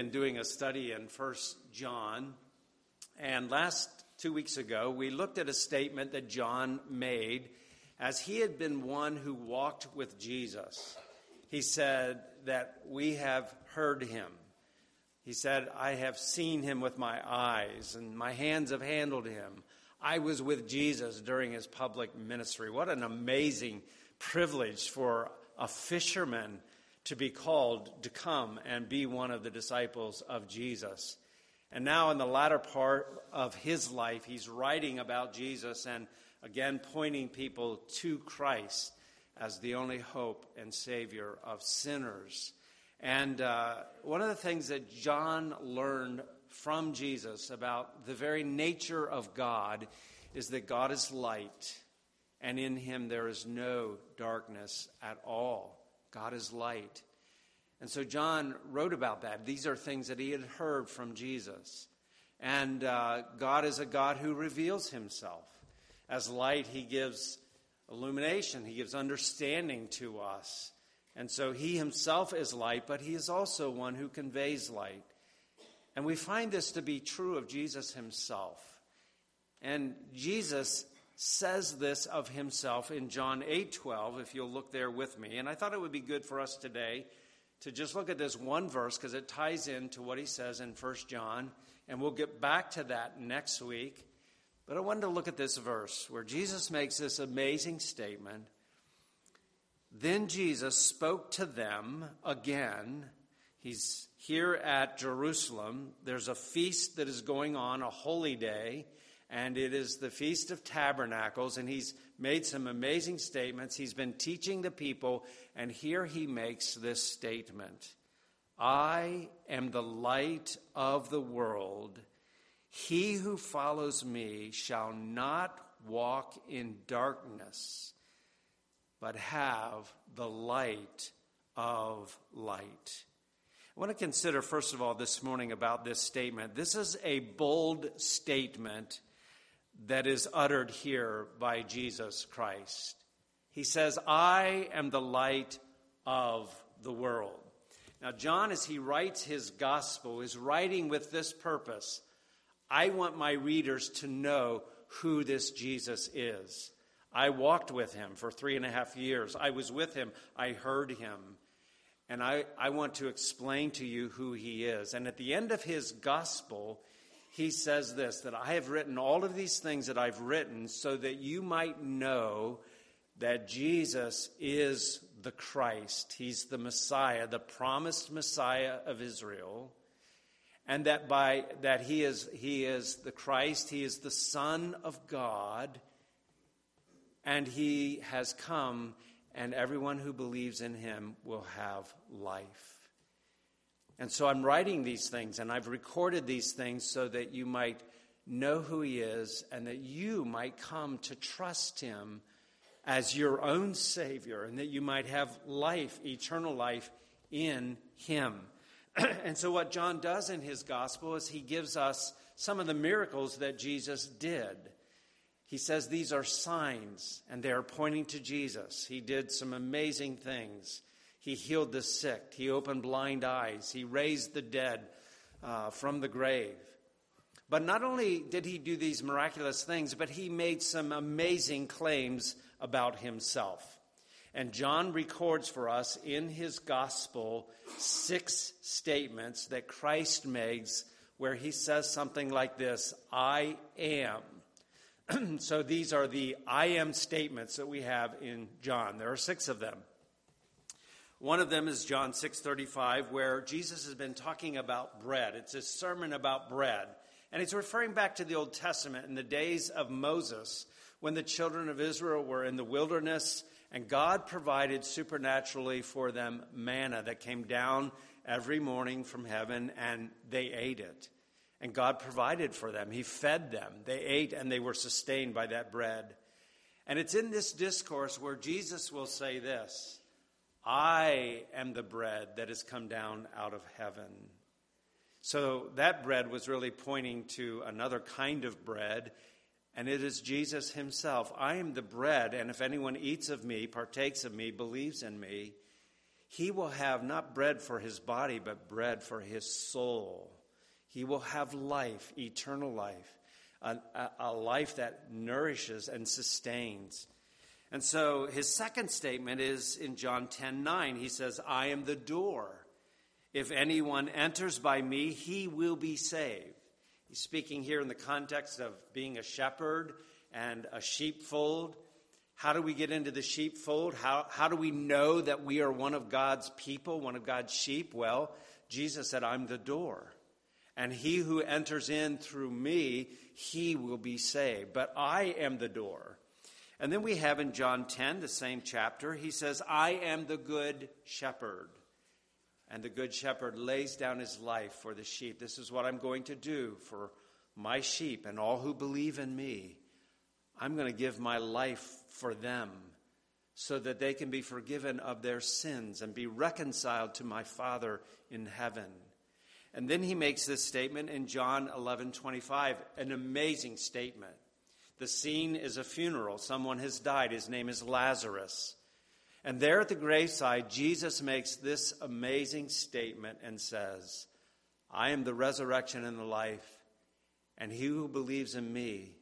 been doing a study in First John, and last two weeks ago we looked at a statement that John made as he had been one who walked with Jesus. He said that we have heard him. He said, I have seen him with my eyes, and my hands have handled him. I was with Jesus during his public ministry. What an amazing privilege for a fisherman to be called to come and be one of the disciples of Jesus. And now, in the latter part of his life, he's writing about Jesus and again pointing people to Christ as the only hope and Savior of sinners. And uh, one of the things that John learned from Jesus about the very nature of God is that God is light, and in him there is no darkness at all. God is light. And so John wrote about that. These are things that he had heard from Jesus. And uh, God is a God who reveals himself. As light, he gives illumination, he gives understanding to us. And so he himself is light, but he is also one who conveys light. And we find this to be true of Jesus himself. And Jesus says this of himself in John 8:12 if you'll look there with me. And I thought it would be good for us today to just look at this one verse because it ties into what he says in 1 John and we'll get back to that next week. But I wanted to look at this verse where Jesus makes this amazing statement. Then Jesus spoke to them again. He's here at Jerusalem. There's a feast that is going on, a holy day and it is the Feast of Tabernacles, and he's made some amazing statements. He's been teaching the people, and here he makes this statement I am the light of the world. He who follows me shall not walk in darkness, but have the light of light. I want to consider, first of all, this morning about this statement. This is a bold statement that is uttered here by Jesus Christ. He says, I am the light of the world. Now, John, as he writes his gospel, is writing with this purpose. I want my readers to know who this Jesus is. I walked with him for three and a half years. I was with him. I heard him. And I, I want to explain to you who he is. And at the end of his gospel, he says this that I have written all of these things that I've written so that you might know that Jesus is the Christ. He's the Messiah, the promised Messiah of Israel. And that by that he is he is the Christ, he is the Son of God, and he has come, and everyone who believes in him will have life. And so I'm writing these things and I've recorded these things so that you might know who He is and that you might come to trust Him as your own Savior and that you might have life, eternal life in Him. and so, what John does in his gospel is he gives us some of the miracles that Jesus did. He says these are signs and they are pointing to Jesus. He did some amazing things. He healed the sick. He opened blind eyes. He raised the dead uh, from the grave. But not only did he do these miraculous things, but he made some amazing claims about himself. And John records for us in his gospel six statements that Christ makes where he says something like this I am. so these are the I am statements that we have in John. There are six of them. One of them is John 6:35 where Jesus has been talking about bread. It's a sermon about bread. And he's referring back to the Old Testament in the days of Moses when the children of Israel were in the wilderness and God provided supernaturally for them manna that came down every morning from heaven and they ate it. And God provided for them. He fed them. They ate and they were sustained by that bread. And it's in this discourse where Jesus will say this I am the bread that has come down out of heaven. So that bread was really pointing to another kind of bread, and it is Jesus himself. I am the bread, and if anyone eats of me, partakes of me, believes in me, he will have not bread for his body, but bread for his soul. He will have life, eternal life, a, a, life that nourishes and sustains. And so his second statement is in John 10 9. He says, I am the door. If anyone enters by me, he will be saved. He's speaking here in the context of being a shepherd and a sheepfold. How do we get into the sheepfold? How, how do we know that we are one of God's people, one of God's sheep? Well, Jesus said, I'm the door. And he who enters in through me, he will be saved. But I am the door. And then we have in John 10, the same chapter, he says, I am the good shepherd. And the good shepherd lays down his life for the sheep. This is what I'm going to do for my sheep and all who believe in me. I'm going to give my life for them so that they can be forgiven of their sins and be reconciled to my Father in heaven. And then he makes this statement in John 11 25, an amazing statement. The scene is a funeral. Someone has died. His name is Lazarus. And there at the graveside, Jesus makes this amazing statement and says, I am the resurrection and the life, and he who believes in me,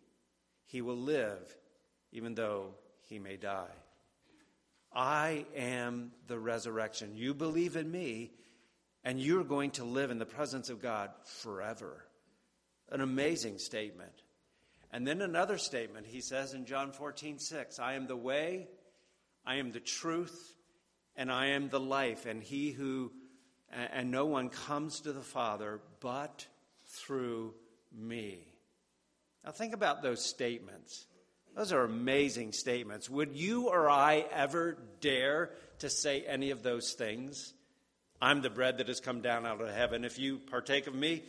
he will live even though he may die. I am the resurrection. You believe in me, and you're going to live in the presence of God forever. An amazing statement. And then another statement he says in John 14, 6 I am the way, I am the truth, and I am the life. And he who, and no one comes to the Father but through me. Now think about those statements. Those are amazing statements. Would you or I ever dare to say any of those things? I'm the bread that has come down out of heaven. If you partake of me,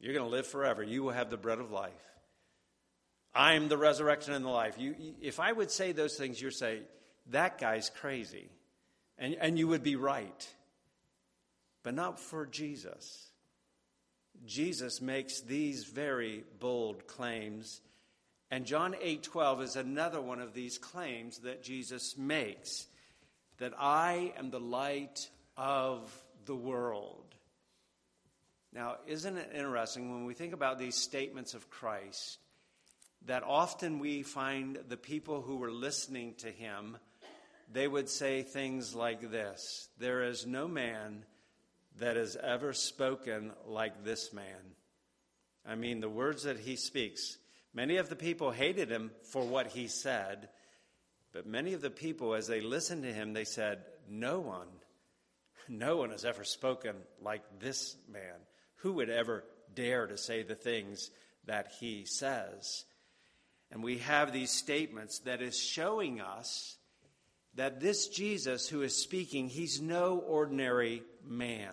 you're going to live forever. You will have the bread of life. I am the resurrection and the life. You, if I would say those things, you're saying, that guy's crazy. And, and you would be right. But not for Jesus. Jesus makes these very bold claims. And John 8:12 is another one of these claims that Jesus makes that I am the light of the world. Now, isn't it interesting when we think about these statements of Christ that often we find the people who were listening to him, they would say things like this There is no man that has ever spoken like this man. I mean, the words that he speaks. Many of the people hated him for what he said, but many of the people, as they listened to him, they said, No one, no one has ever spoken like this man. Who would ever dare to say the things that he says? And we have these statements that is showing us that this Jesus who is speaking, he's no ordinary man.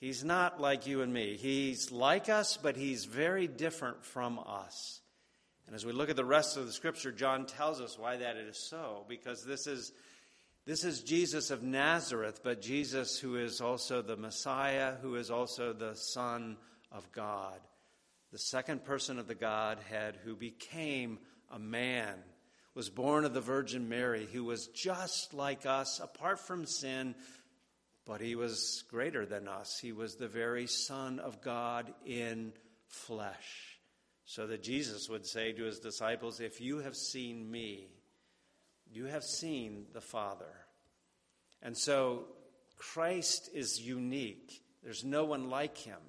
He's not like you and me. He's like us, but he's very different from us. And as we look at the rest of the scripture, John tells us why that is so, because this is this is Jesus of Nazareth, but Jesus who is also the Messiah, who is also the Son of God, the second person of the Godhead who became a man was born of the Virgin Mary, who was just like us, apart from sin, but he was greater than us. He was the very Son of God in flesh. So that Jesus would say to his disciples, If you have seen me, you have seen the Father. And so Christ is unique. There's no one like him.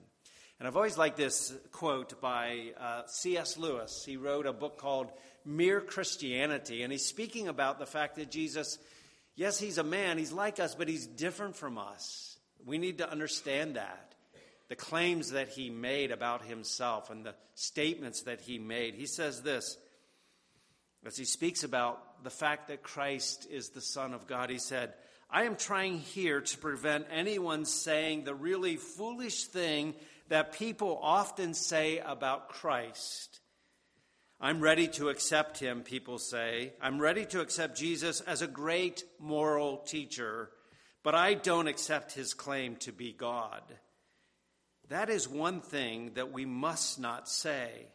And I've always liked this quote by uh, C.S. Lewis. He wrote a book called Mere Christianity, and he's speaking about the fact that Jesus, yes, he's a man, he's like us, but he's different from us. We need to understand that. The claims that he made about himself and the statements that he made. He says this as he speaks about the fact that Christ is the Son of God. He said, I am trying here to prevent anyone saying the really foolish thing that people often say about Christ. I'm ready to accept him, people say. I'm ready to accept Jesus as a great moral teacher, but I don't accept his claim to be God. That is one thing that we must not say.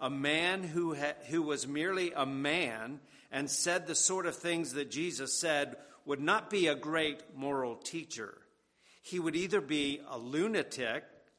A man who, ha- who was merely a man and said the sort of things that Jesus said would not be a great moral teacher. He would either be a lunatic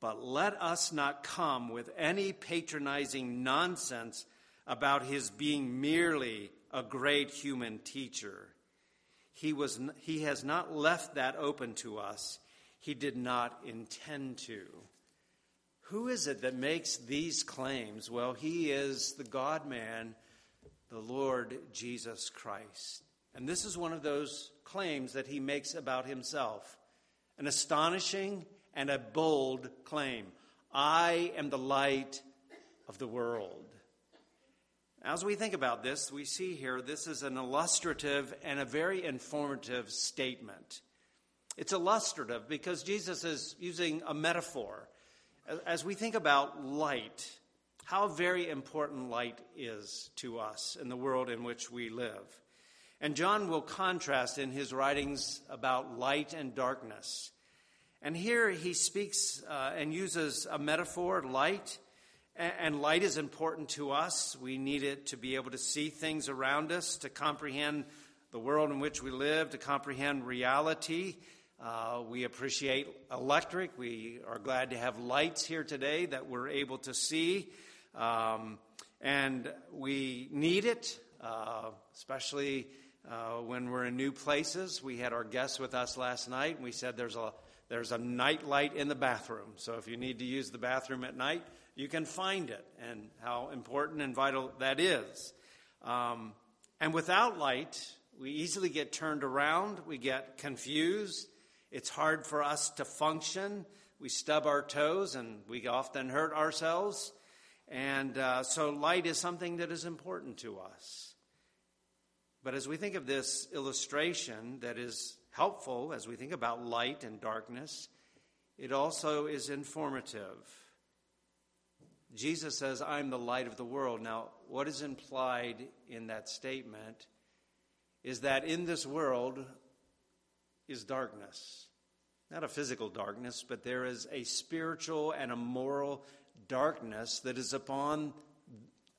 But let us not come with any patronizing nonsense about his being merely a great human teacher. He, was, he has not left that open to us. He did not intend to. Who is it that makes these claims? Well, he is the God man, the Lord Jesus Christ. And this is one of those claims that he makes about himself an astonishing and a bold claim. I am the light of the world. As we think about this, we see here this is an illustrative and a very informative statement. It's illustrative because Jesus is using a metaphor. As we think about light, how very important light is to us in the world in which we live. And John will contrast in his writings about light and darkness. And here he speaks uh, and uses a metaphor, light. And light is important to us. We need it to be able to see things around us, to comprehend the world in which we live, to comprehend reality. Uh, we appreciate electric. We are glad to have lights here today that we're able to see. Um, and we need it, uh, especially uh, when we're in new places. We had our guests with us last night, and we said there's a there's a night light in the bathroom. So if you need to use the bathroom at night, you can find it, and how important and vital that is. Um, and without light, we easily get turned around, we get confused. It's hard for us to function. We stub our toes and we often hurt ourselves. And uh, so, light is something that is important to us. But as we think of this illustration that is helpful as we think about light and darkness, it also is informative. Jesus says, I'm the light of the world. Now, what is implied in that statement is that in this world is darkness. Not a physical darkness, but there is a spiritual and a moral darkness that is upon,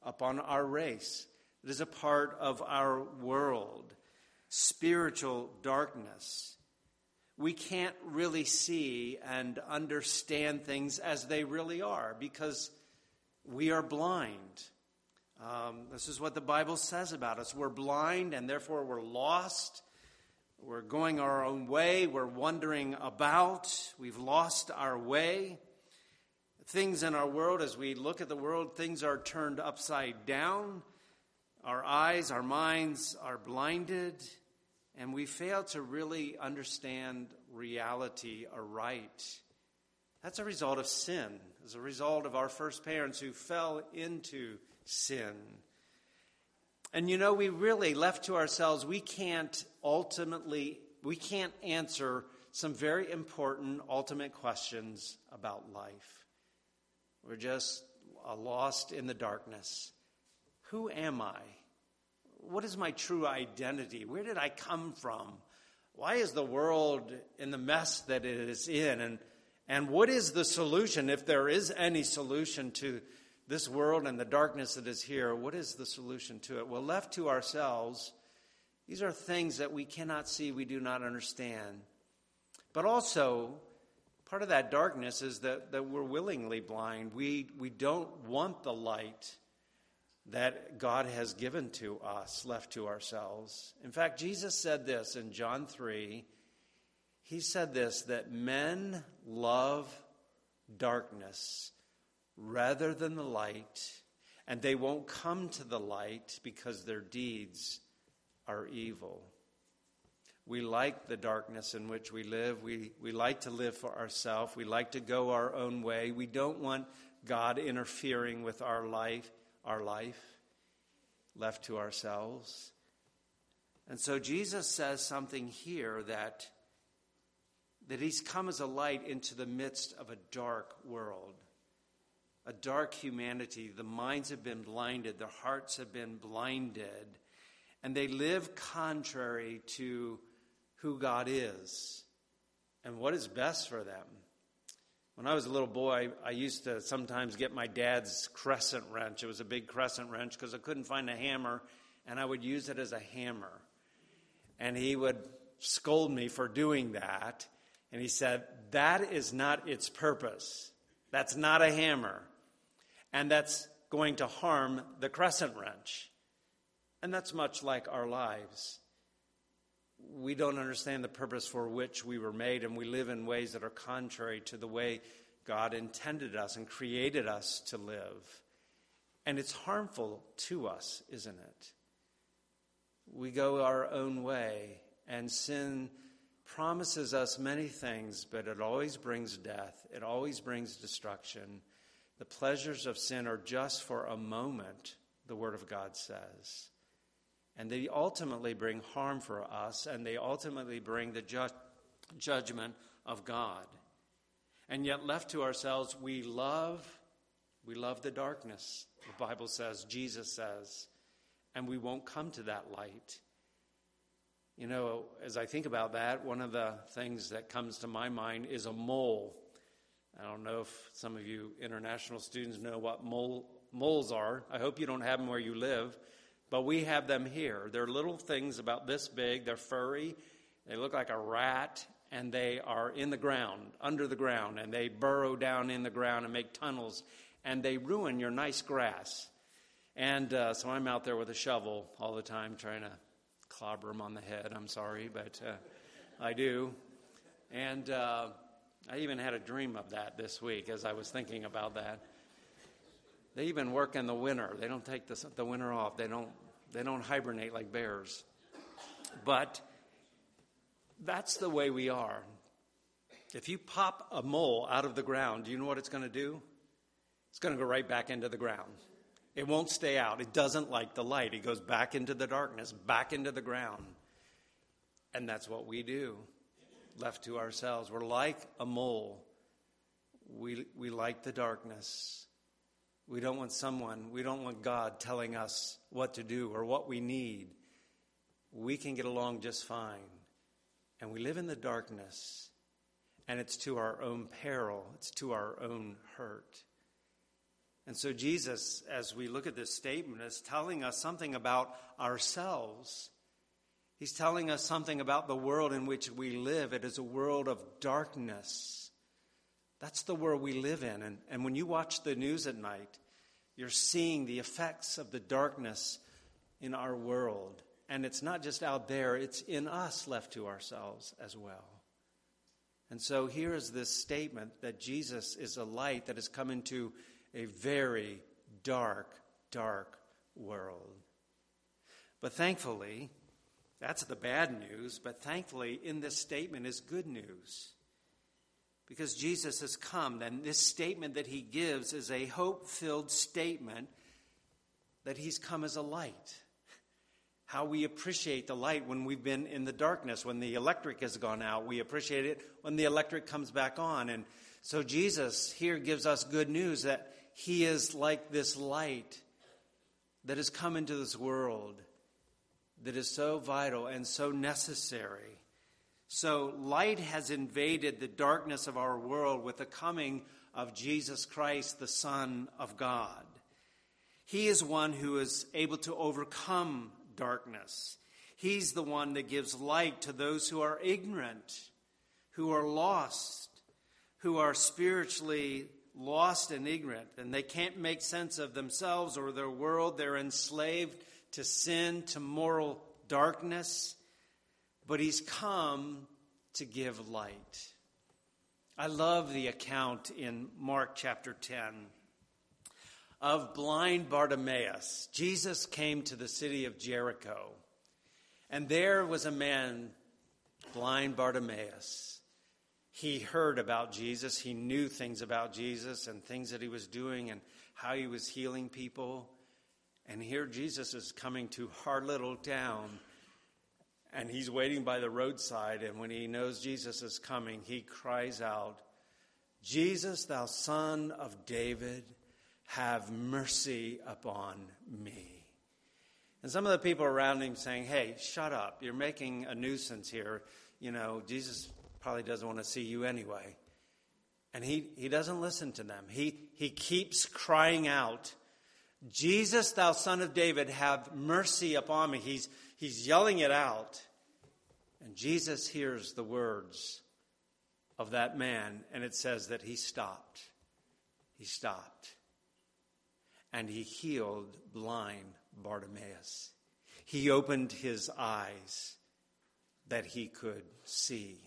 upon our race, that is a part of our world spiritual darkness. We can't really see and understand things as they really are because we are blind. Um, this is what the Bible says about us. We're blind and therefore we're lost. We're going our own way. We're wandering about. We've lost our way. Things in our world, as we look at the world, things are turned upside down. Our eyes, our minds are blinded and we fail to really understand reality aright. That's a result of sin, as a result of our first parents who fell into sin. And you know, we really, left to ourselves, we can't ultimately, we can't answer some very important ultimate questions about life. We're just uh, lost in the darkness. Who am I? what is my true identity? Where did I come from? Why is the world in the mess that it is in? And, and what is the solution, if there is any solution to this world and the darkness that is here? What is the solution to it? Well, left to ourselves, these are things that we cannot see, we do not understand. But also, part of that darkness is that, that we're willingly blind. We, we don't want the light that God has given to us, left to ourselves. In fact, Jesus said this in John 3. He said this that men love darkness rather than the light, and they won't come to the light because their deeds are evil. We like the darkness in which we live. We, we like to live for ourselves. We like to go our own way. We don't want God interfering with our life our life left to ourselves. And so Jesus says something here that, that he's come as a light into the midst of a dark world, a dark humanity. The minds have been blinded, their hearts have been blinded, and they live contrary to who God is and what is best for them. When I was a little boy, I used to sometimes get my dad's crescent wrench. It was a big crescent wrench because I couldn't find a hammer, and I would use it as a hammer and he would scold me for doing that. And he said, That is not its purpose. That's not a hammer. And that's going to harm the crescent wrench. And that's much like our lives. We don't understand the purpose for which we were made, and we live in ways that are contrary to the way God intended us and created us to live. And it's harmful to us, isn't it? we go our own way, and sin promises us many things, but it always brings death, it always brings destruction. The pleasures of sin are just for a moment, the Word of God says. And they ultimately bring harm for us, and they ultimately bring the ju- judgment of God. And yet, left to ourselves, we love, we love the darkness. The Bible says, Jesus says and we won't come to that light. You know, as I think about that, one of the things that comes to my mind is a mole. I don't know if some of you international students know what mole, moles are. I hope you don't have them where you live, but we have them here. They're little things about this big, they're furry, they look like a rat, and they are in the ground, under the ground, and they burrow down in the ground and make tunnels, and they ruin your nice grass. And uh, so I'm out there with a shovel all the time trying to clobber them on the head. I'm sorry, but uh, I do. And uh, I even had a dream of that this week as I was thinking about that. They even work in the winter. They don't take the, the winter off. They don't, they don't hibernate like bears. But that's the way we are. If you pop a mole out of the ground, do you know what it's going to do? It's going to go right back into the ground. It won't stay out. It doesn't like the light. It goes back into the darkness, back into the ground. And that's what we do, left to ourselves. We're like a mole. We, we like the darkness. We don't want someone, we don't want God telling us what to do or what we need. We can get along just fine. And we live in the darkness, and it's to our own peril, it's to our own hurt. And so, Jesus, as we look at this statement, is telling us something about ourselves. He's telling us something about the world in which we live. It is a world of darkness. That's the world we live in. And, and when you watch the news at night, you're seeing the effects of the darkness in our world. And it's not just out there, it's in us left to ourselves as well. And so here is this statement that Jesus is a light that has come into a very dark, dark world. But thankfully, that's the bad news, but thankfully, in this statement is good news. Because Jesus has come, and this statement that he gives is a hope filled statement that he's come as a light. How we appreciate the light when we've been in the darkness, when the electric has gone out. We appreciate it when the electric comes back on. And so Jesus here gives us good news that he is like this light that has come into this world that is so vital and so necessary. So, light has invaded the darkness of our world with the coming of Jesus Christ, the Son of God. He is one who is able to overcome darkness. He's the one that gives light to those who are ignorant, who are lost, who are spiritually lost and ignorant, and they can't make sense of themselves or their world. They're enslaved to sin, to moral darkness. But He's come to give light. I love the account in Mark chapter 10 of blind Bartimaeus. Jesus came to the city of Jericho, and there was a man, blind Bartimaeus he heard about Jesus. He knew things about Jesus and things that he was doing and how he was healing people. And here Jesus is coming to our little town. And he's waiting by the roadside, and when he knows Jesus is coming, he cries out, Jesus, thou son of David, have mercy upon me. And some of the people around him saying, Hey, shut up. You're making a nuisance here. You know, Jesus probably doesn't want to see you anyway. And he, he doesn't listen to them. He, he keeps crying out, Jesus, thou son of David, have mercy upon me. He's, he's yelling it out. And Jesus hears the words of that man, and it says that he stopped. He stopped. And he healed blind Bartimaeus. He opened his eyes that he could see.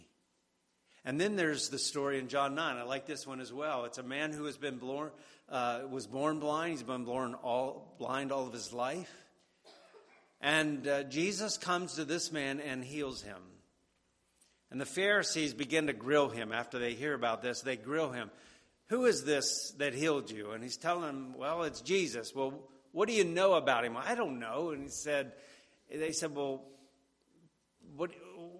And then there's the story in John 9. I like this one as well. It's a man who has been born, uh, was born blind. He's been born all, blind all of his life. And uh, Jesus comes to this man and heals him. And the Pharisees begin to grill him after they hear about this. They grill him. Who is this that healed you? And he's telling them, Well, it's Jesus. Well, what do you know about him? I don't know. And he said, They said, Well, what,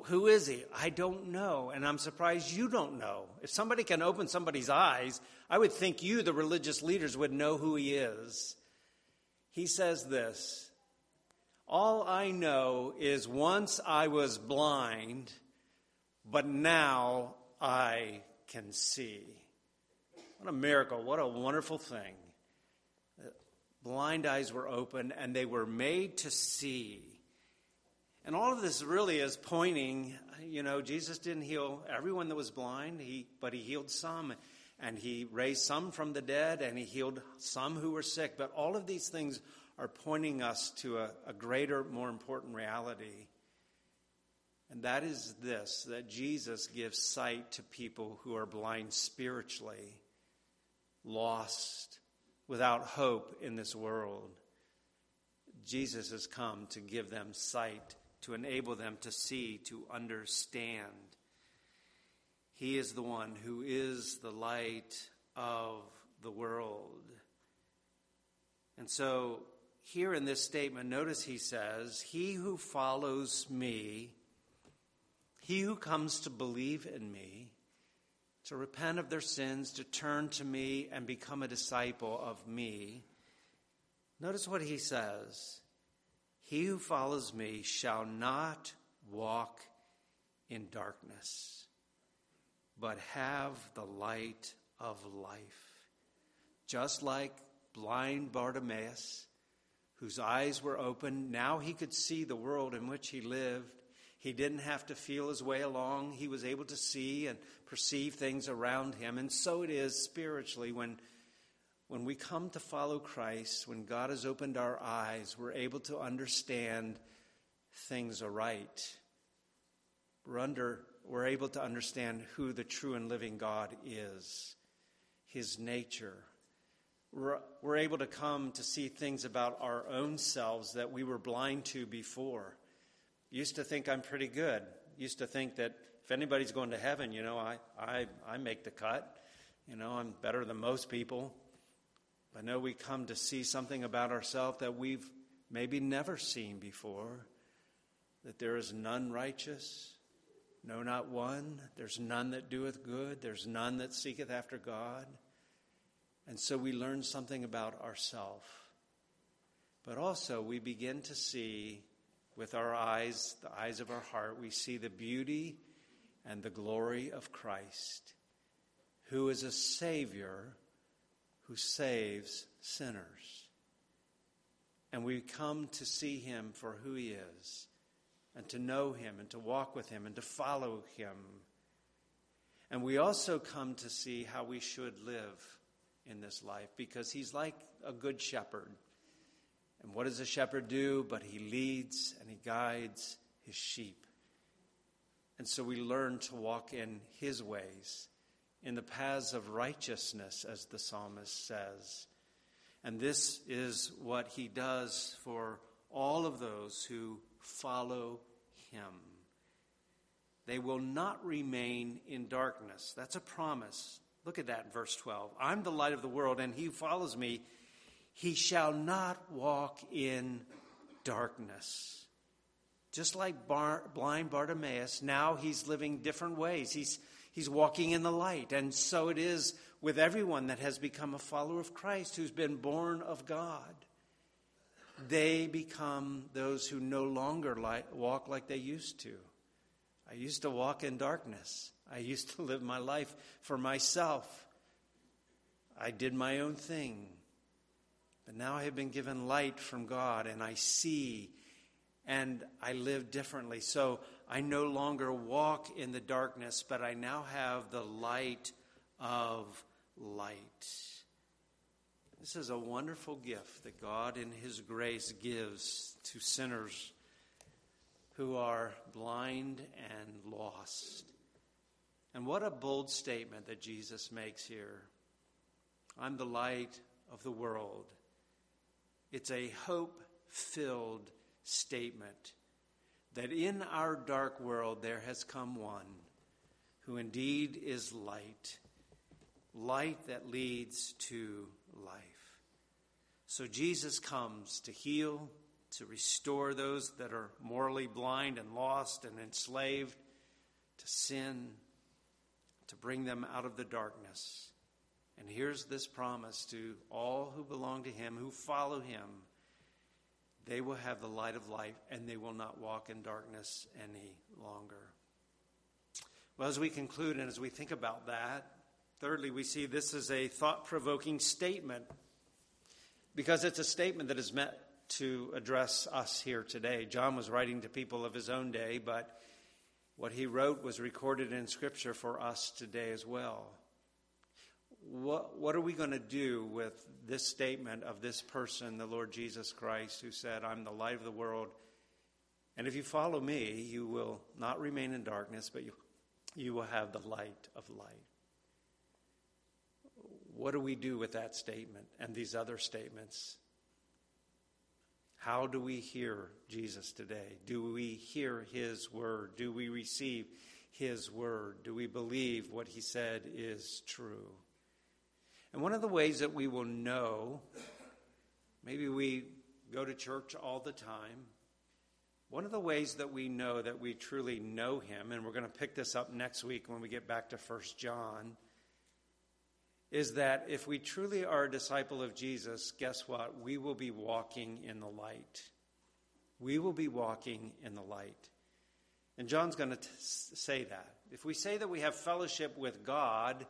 who is he? I don't know. And I'm surprised you don't know. If somebody can open somebody's eyes, I would think you, the religious leaders, would know who he is. He says this All I know is once I was blind, but now I can see. What a miracle. What a wonderful thing. Blind eyes were open and they were made to see. And all of this really is pointing, you know, Jesus didn't heal everyone that was blind, he, but he healed some. And he raised some from the dead and he healed some who were sick. But all of these things are pointing us to a, a greater, more important reality. And that is this that Jesus gives sight to people who are blind spiritually, lost, without hope in this world. Jesus has come to give them sight to enable them to see, to understand. He is the one who is the light of the world. And so, here in this statement, notice he says, He who follows me, he who comes to believe in me, to repent of their sins, to turn to me and become a disciple of me. Notice what he says. He who follows me shall not walk in darkness, but have the light of life. Just like blind Bartimaeus, whose eyes were open, now he could see the world in which he lived. He didn't have to feel his way along. He was able to see and perceive things around him. And so it is spiritually when when we come to follow Christ, when God has opened our eyes, we're able to understand things aright. We're, under, we're able to understand who the true and living God is, His nature. We're, able to come to see things about our own selves that we were blind to before. Used to think I'm pretty good. Used to think that if anybody's going to heaven, you know, I, I, I make the cut. You know, I'm better than most people. I know we come to see something about ourselves that we've maybe never seen before that there is none righteous, no, not one. There's none that doeth good, there's none that seeketh after God. And so we learn something about ourselves. But also, we begin to see with our eyes, the eyes of our heart, we see the beauty and the glory of Christ, who is a Savior who saves sinners. And we come to see him for who he is, and to know him, and to walk with him, and to follow him. And we also come to see how we should live in this life, because he's like a good shepherd. And what does a shepherd do? But he leads and he guides his sheep. And so we learn to walk in his ways in the paths of righteousness, as the psalmist says. And this is what he does for all of those who follow him. They will not remain in darkness. That's a promise. Look at that in verse 12. I'm the light of the world, and he who follows me, he shall not walk in darkness. Just like Bar- blind Bartimaeus, now he's living different ways. He's, he's walking in the light. And so it is with everyone that has become a follower of Christ, who's been born of God. They become those who no longer walk like they used to. I used to walk in darkness. I used to live my life for myself. I did my own thing. But now I have been given light from God and I see and I live differently. So I no longer walk in the darkness, but I now have the light of light. This is a wonderful gift that God, in His grace, gives to sinners who are blind and lost. And what a bold statement that Jesus makes here. I'm the light of the world. It's a hope filled statement that in our dark world there has come one who indeed is light, light that leads to life. So Jesus comes to heal, to restore those that are morally blind and lost and enslaved to sin, to bring them out of the darkness. And here's this promise to all who belong to him, who follow him they will have the light of life and they will not walk in darkness any longer. Well, as we conclude and as we think about that, thirdly, we see this is a thought provoking statement because it's a statement that is meant to address us here today. John was writing to people of his own day, but what he wrote was recorded in Scripture for us today as well what, what are we going to do with this statement of this person, the Lord Jesus Christ, who said, I'm the light of the world? And if you follow me, you will not remain in darkness, but you, you will have the light of light. What do we do with that statement and these other statements? How do we hear Jesus today? Do we hear his word? Do we receive his word? Do we believe what he said is true? And one of the ways that we will know, maybe we go to church all the time. One of the ways that we know that we truly know him, and we're going to pick this up next week when we get back to 1 John, is that if we truly are a disciple of Jesus, guess what? We will be walking in the light. We will be walking in the light. And John's going to say that. If we say that we have fellowship with God,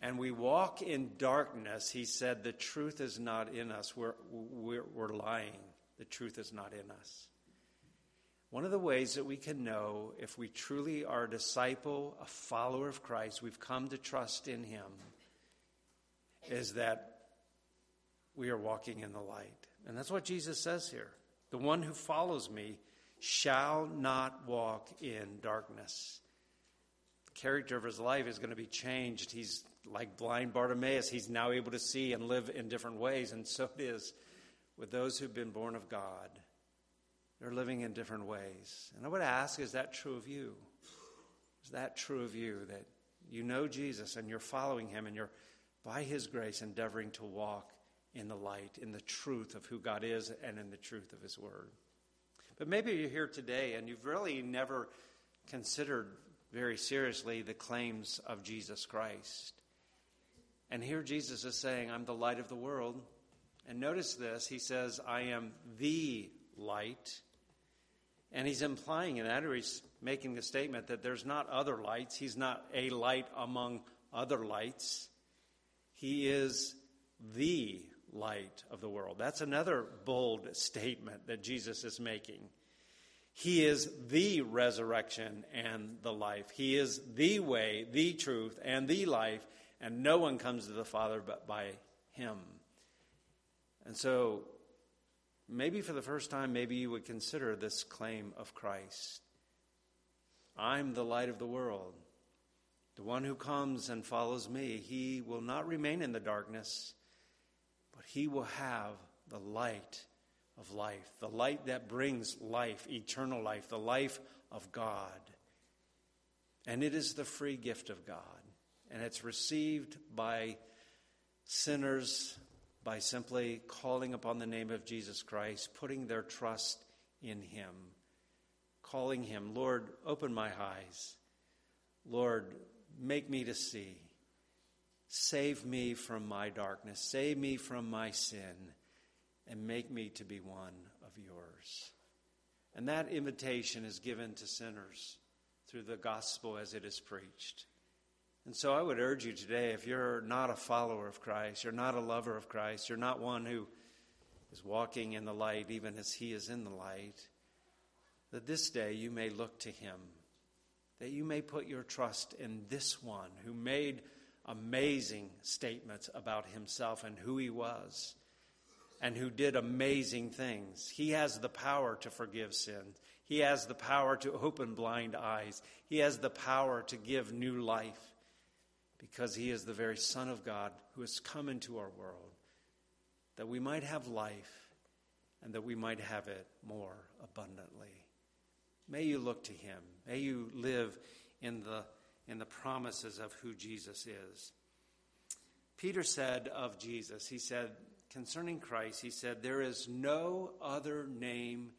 and we walk in darkness, he said, the truth is not in us. We're, we're, we're lying. The truth is not in us. One of the ways that we can know if we truly are a disciple, a follower of Christ, we've come to trust in him, is that we are walking in the light. And that's what Jesus says here. The one who follows me shall not walk in darkness. The character of his life is going to be changed. He's like blind Bartimaeus, he's now able to see and live in different ways. And so it is with those who've been born of God. They're living in different ways. And I would ask, is that true of you? Is that true of you? That you know Jesus and you're following him and you're, by his grace, endeavoring to walk in the light, in the truth of who God is and in the truth of his word. But maybe you're here today and you've really never considered very seriously the claims of Jesus Christ. And here Jesus is saying, I'm the light of the world. And notice this he says, I am the light. And he's implying in that, or he's making the statement that there's not other lights. He's not a light among other lights. He is the light of the world. That's another bold statement that Jesus is making. He is the resurrection and the life. He is the way, the truth, and the life and no one comes to the Father but by him. And so, maybe for the first time, maybe you would consider this claim of Christ I'm the light of the world. The one who comes and follows me, he will not remain in the darkness, but he will have the light of life, the light that brings life, eternal life, the life of God. And it is the free gift of God and it's received by sinners by simply calling upon the name of Jesus Christ, putting their trust in Him. calling him, Lord, open my eyes. Lord, make me to see. Save me from my darkness. Save me from my sin. And make me to be one of yours. And that invitation is given to sinners through the gospel as it is preached. And so I would urge you today if you're not a follower of Christ, you're not a lover of Christ, you're not one who is walking in the light even as he is in the light, that this day you may look to him, that you may put your trust in this one who made amazing statements about himself and who he was and who did amazing things. He has the power to forgive sins. He has the power to open blind eyes. He has the power to give new life because he is the very Son of God who has come into our world that we might have life and that we might have it more abundantly. May you look to him. May you live in the, in the promises of who Jesus is. Peter said of Jesus, he said, concerning Christ, he said, There is no other name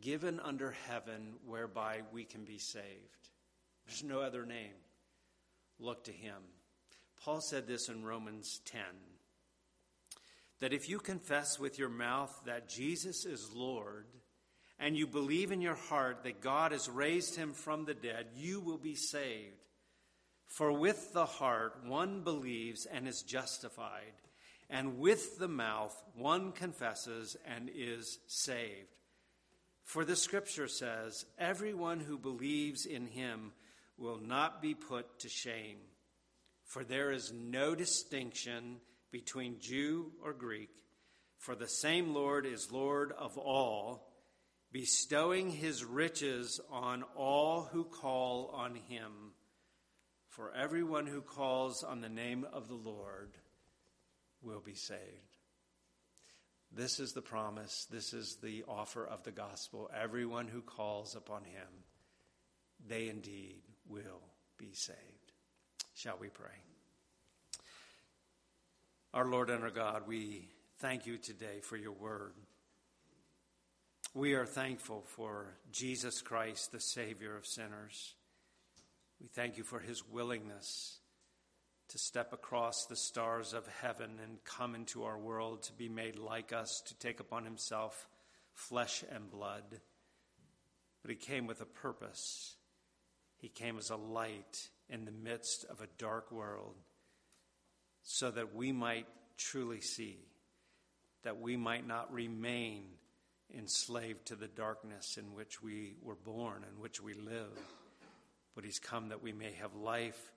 given under heaven whereby we can be saved. There's no other name. Look to him. Paul said this in Romans 10 that if you confess with your mouth that Jesus is Lord, and you believe in your heart that God has raised him from the dead, you will be saved. For with the heart one believes and is justified, and with the mouth one confesses and is saved. For the scripture says, Everyone who believes in him will not be put to shame. For there is no distinction between Jew or Greek, for the same Lord is Lord of all, bestowing his riches on all who call on him. For everyone who calls on the name of the Lord will be saved. This is the promise, this is the offer of the gospel. Everyone who calls upon him, they indeed will be saved. Shall we pray? Our Lord and our God, we thank you today for your word. We are thankful for Jesus Christ, the Savior of sinners. We thank you for his willingness to step across the stars of heaven and come into our world to be made like us, to take upon himself flesh and blood. But he came with a purpose. He came as a light in the midst of a dark world so that we might truly see, that we might not remain enslaved to the darkness in which we were born and which we live. But He's come that we may have life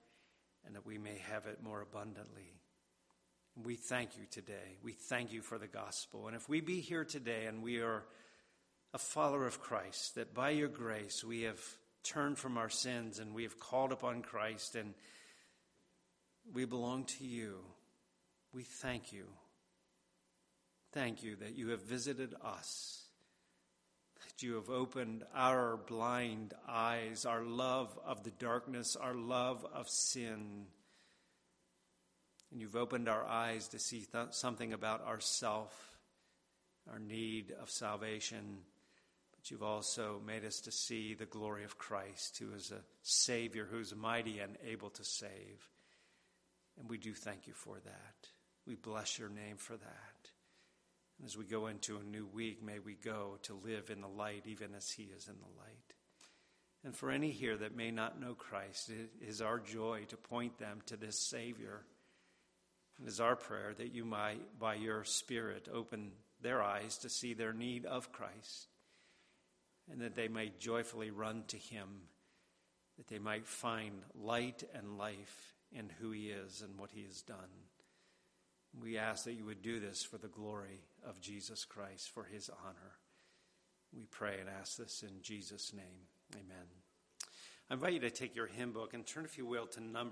and that we may have it more abundantly. We thank you today. We thank you for the gospel. And if we be here today and we are a follower of Christ, that by your grace we have turned from our sins and we have called upon Christ and we belong to you. We thank you. Thank you that you have visited us, you have opened our blind eyes, our love of the darkness, our love of sin. And you've opened our eyes to see th- something about ourself, our need of salvation. But you've also made us to see the glory of Christ, who is a Savior, who is mighty and able to save. And we do thank you for that. We bless your name for that. As we go into a new week, may we go to live in the light, even as he is in the light. And for any here that may not know Christ, it is our joy to point them to this Savior. It is our prayer that you might, by your Spirit, open their eyes to see their need of Christ, and that they may joyfully run to him, that they might find light and life in who he is and what he has done. We ask that you would do this for the glory of Jesus Christ, for his honor. We pray and ask this in Jesus' name. Amen. I invite you to take your hymn book and turn, if you will, to number.